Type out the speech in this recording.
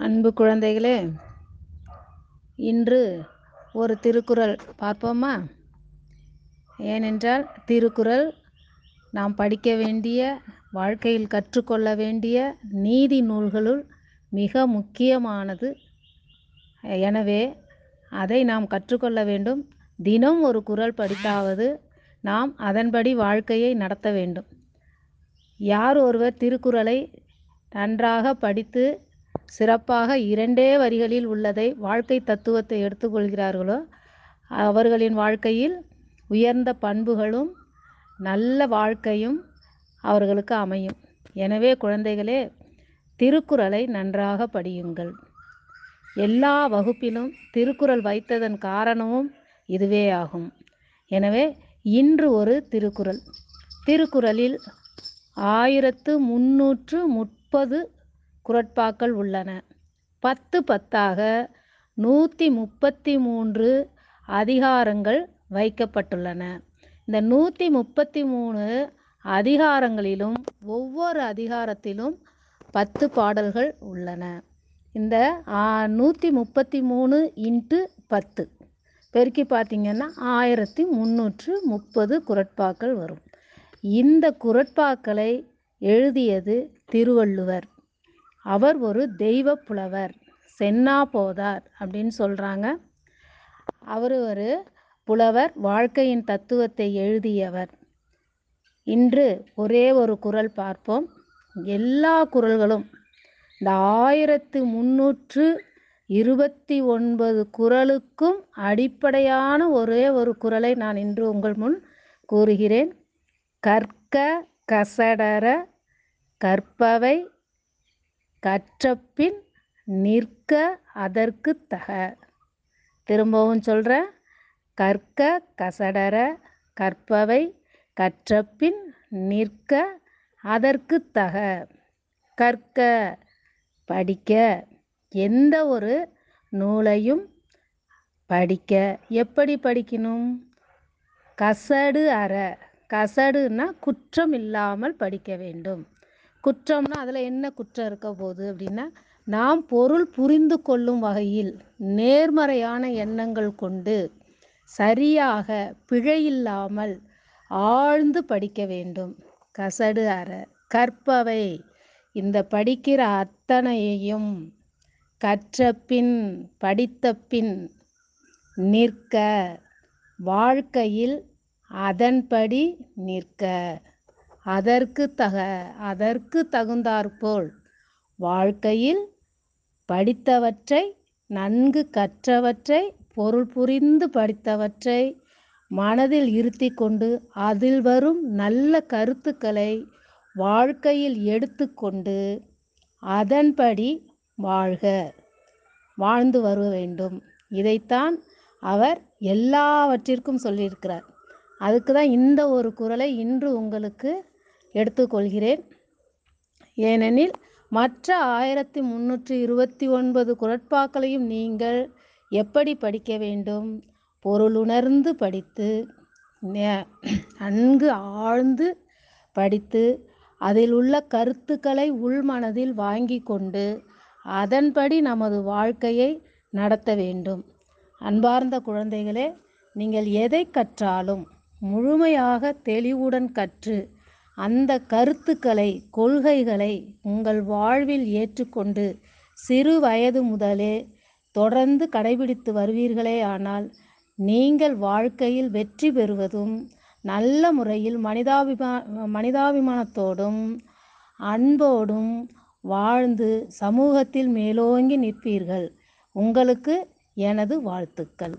அன்பு குழந்தைகளே இன்று ஒரு திருக்குறள் பார்ப்போமா? ஏனென்றால் திருக்குறள் நாம் படிக்க வேண்டிய வாழ்க்கையில் கற்றுக்கொள்ள வேண்டிய நீதி நூல்களுள் மிக முக்கியமானது. எனவே அதை நாம் கற்றுக்கொள்ள வேண்டும். தினம் ஒரு குறள் படித்தாவது நாம் அதன்படி வாழ்க்கையை நடத்த வேண்டும். யார் ஒருவர் திருக்குறளை நன்றாக படித்து சிறப்பாக இரண்டே வரிகளில் உள்ளதை வாழ்க்கை தத்துவத்தை எடுத்துக்கொள்கிறார்களோ அவர்களின் வாழ்க்கையில் உயர்ந்த பண்புகளும் நல்ல வாழ்க்கையும் அவர்களுக்கு அமையும். எனவே குழந்தைகளே திருக்குறளை நன்றாக படியுங்கள். எல்லா வகுப்பிலும் திருக்குறள் வைத்ததன் காரணமும் இதுவே ஆகும். எனவே இன்று ஒரு திருக்குறள். திருக்குறளில் ஆயிரத்து முன்னூற்று முப்பது குரட்பாக்கள் உள்ளன. பத்து பத்தாக நூற்றி முப்பத்தி மூன்று அதிகாரங்கள் வைக்கப்பட்டுள்ளன. இந்த நூற்றி முப்பத்தி மூணு அதிகாரங்களிலும் ஒவ்வொரு அதிகாரத்திலும் பத்து பாடல்கள் உள்ளன. இந்த நூற்றி முப்பத்தி மூணு இன்ட்டு பத்து. பெருக்கி பார்த்திங்கன்னா ஆயிரத்தி முந்நூற்று முப்பது குரட்பாக்கள் வரும். இந்த குரட்பாக்களை எழுதியது திருவள்ளுவர். அவர் ஒரு தெய்வ புலவர். சென்னா போதார் அப்படின்னு சொல்கிறாங்க அவர் ஒரு புலவர் வாழ்க்கையின் தத்துவத்தை எழுதியவர். இன்று ஒரே ஒரு குரல் பார்ப்போம். எல்லா குரல்களும் இந்த ஆயிரத்து முன்னூற்று இருபத்தி ஒன்பது குரலுக்கும் அடிப்படையான ஒரே ஒரு குரலை நான் இன்று உங்கள் முன் கூறுகிறேன். கற்க கசடர கற்பவை கற்றபின் நிற்க அதற்கு தக. திரும்பவும் சொல்கிறேன் கற்க கசடர கற்பவை கற்றபின் நிற்க அதற்கு தக. கற்க படிக்க எந்த ஒரு நூலையும் படிக்க. எப்படி படிக்கணும்? கசடு அற. கசடுனா குற்றம் இல்லாமல் படிக்க வேண்டும். குற்றம்னா அதில் என்ன குற்றம் இருக்க போகுது அப்படின்னா நாம் பொருள் புரிந்து கொள்ளும் வகையில் நேர்மறையான எண்ணங்கள் கொண்டு சரியாக பிழையில்லாமல் ஆழ்ந்து படிக்க வேண்டும். கசடு அற கற்பவை. இந்த படிக்கிற அத்தனையையும் கற்ற பின் படித்த பின் நிற்க. வாழ்க்கையில் அதன்படி நிற்க. அதற்கு தக அதற்கு தகுந்தாற்போல் வாழ்க்கையில் படித்தவற்றை நன்கு கற்றவற்றை பொருள் புரிந்து படித்தவற்றை மனதில் இருத்தி கொண்டு அதில் வரும் நல்ல கருத்துக்களை வாழ்க்கையில் எடுத்துக்கொண்டு அதன்படி வாழ்க. வாழ்ந்து வர வேண்டும். இதைத்தான் அவர் எல்லாவற்றிற்கும் சொல்லியிருக்கிறார். அதுக்கு தான் இந்த ஒரு குரலை இன்று உங்களுக்கு எடுத்துக்கொள்கிறேன். ஏனெனில் மற்ற ஆயிரத்தி முன்னூற்றி இருபத்தி ஒன்பது குரட்பாக்களையும் நீங்கள் எப்படி படிக்க வேண்டும்? பொருளுணர்ந்து படித்து நன்கு ஆழ்ந்து படித்து அதில் உள்ள கருத்துக்களை உள்மனதில் வாங்கி கொண்டு அதன்படி நமது வாழ்க்கையை நடத்த வேண்டும். அன்பார்ந்த குழந்தைகளே நீங்கள் எதை கற்றாலும் முழுமையாக தெளிவுடன் கற்று அந்த கருத்துக்களை கொள்கைகளை உங்கள் வாழ்வில் ஏற்றுக்கொண்டு சிறு வயது முதலே தொடர்ந்து கடைபிடித்து வருவீர்களே ஆனால் நீங்கள் வாழ்க்கையில் வெற்றி பெறுவதும் நல்ல முறையில் மனிதாபிமா மனிதாபிமானத்தோடும் அன்போடும் வாழ்ந்து சமூகத்தில் மேலோங்கி நிற்பீர்கள். உங்களுக்கு எனது வாழ்த்துக்கள்.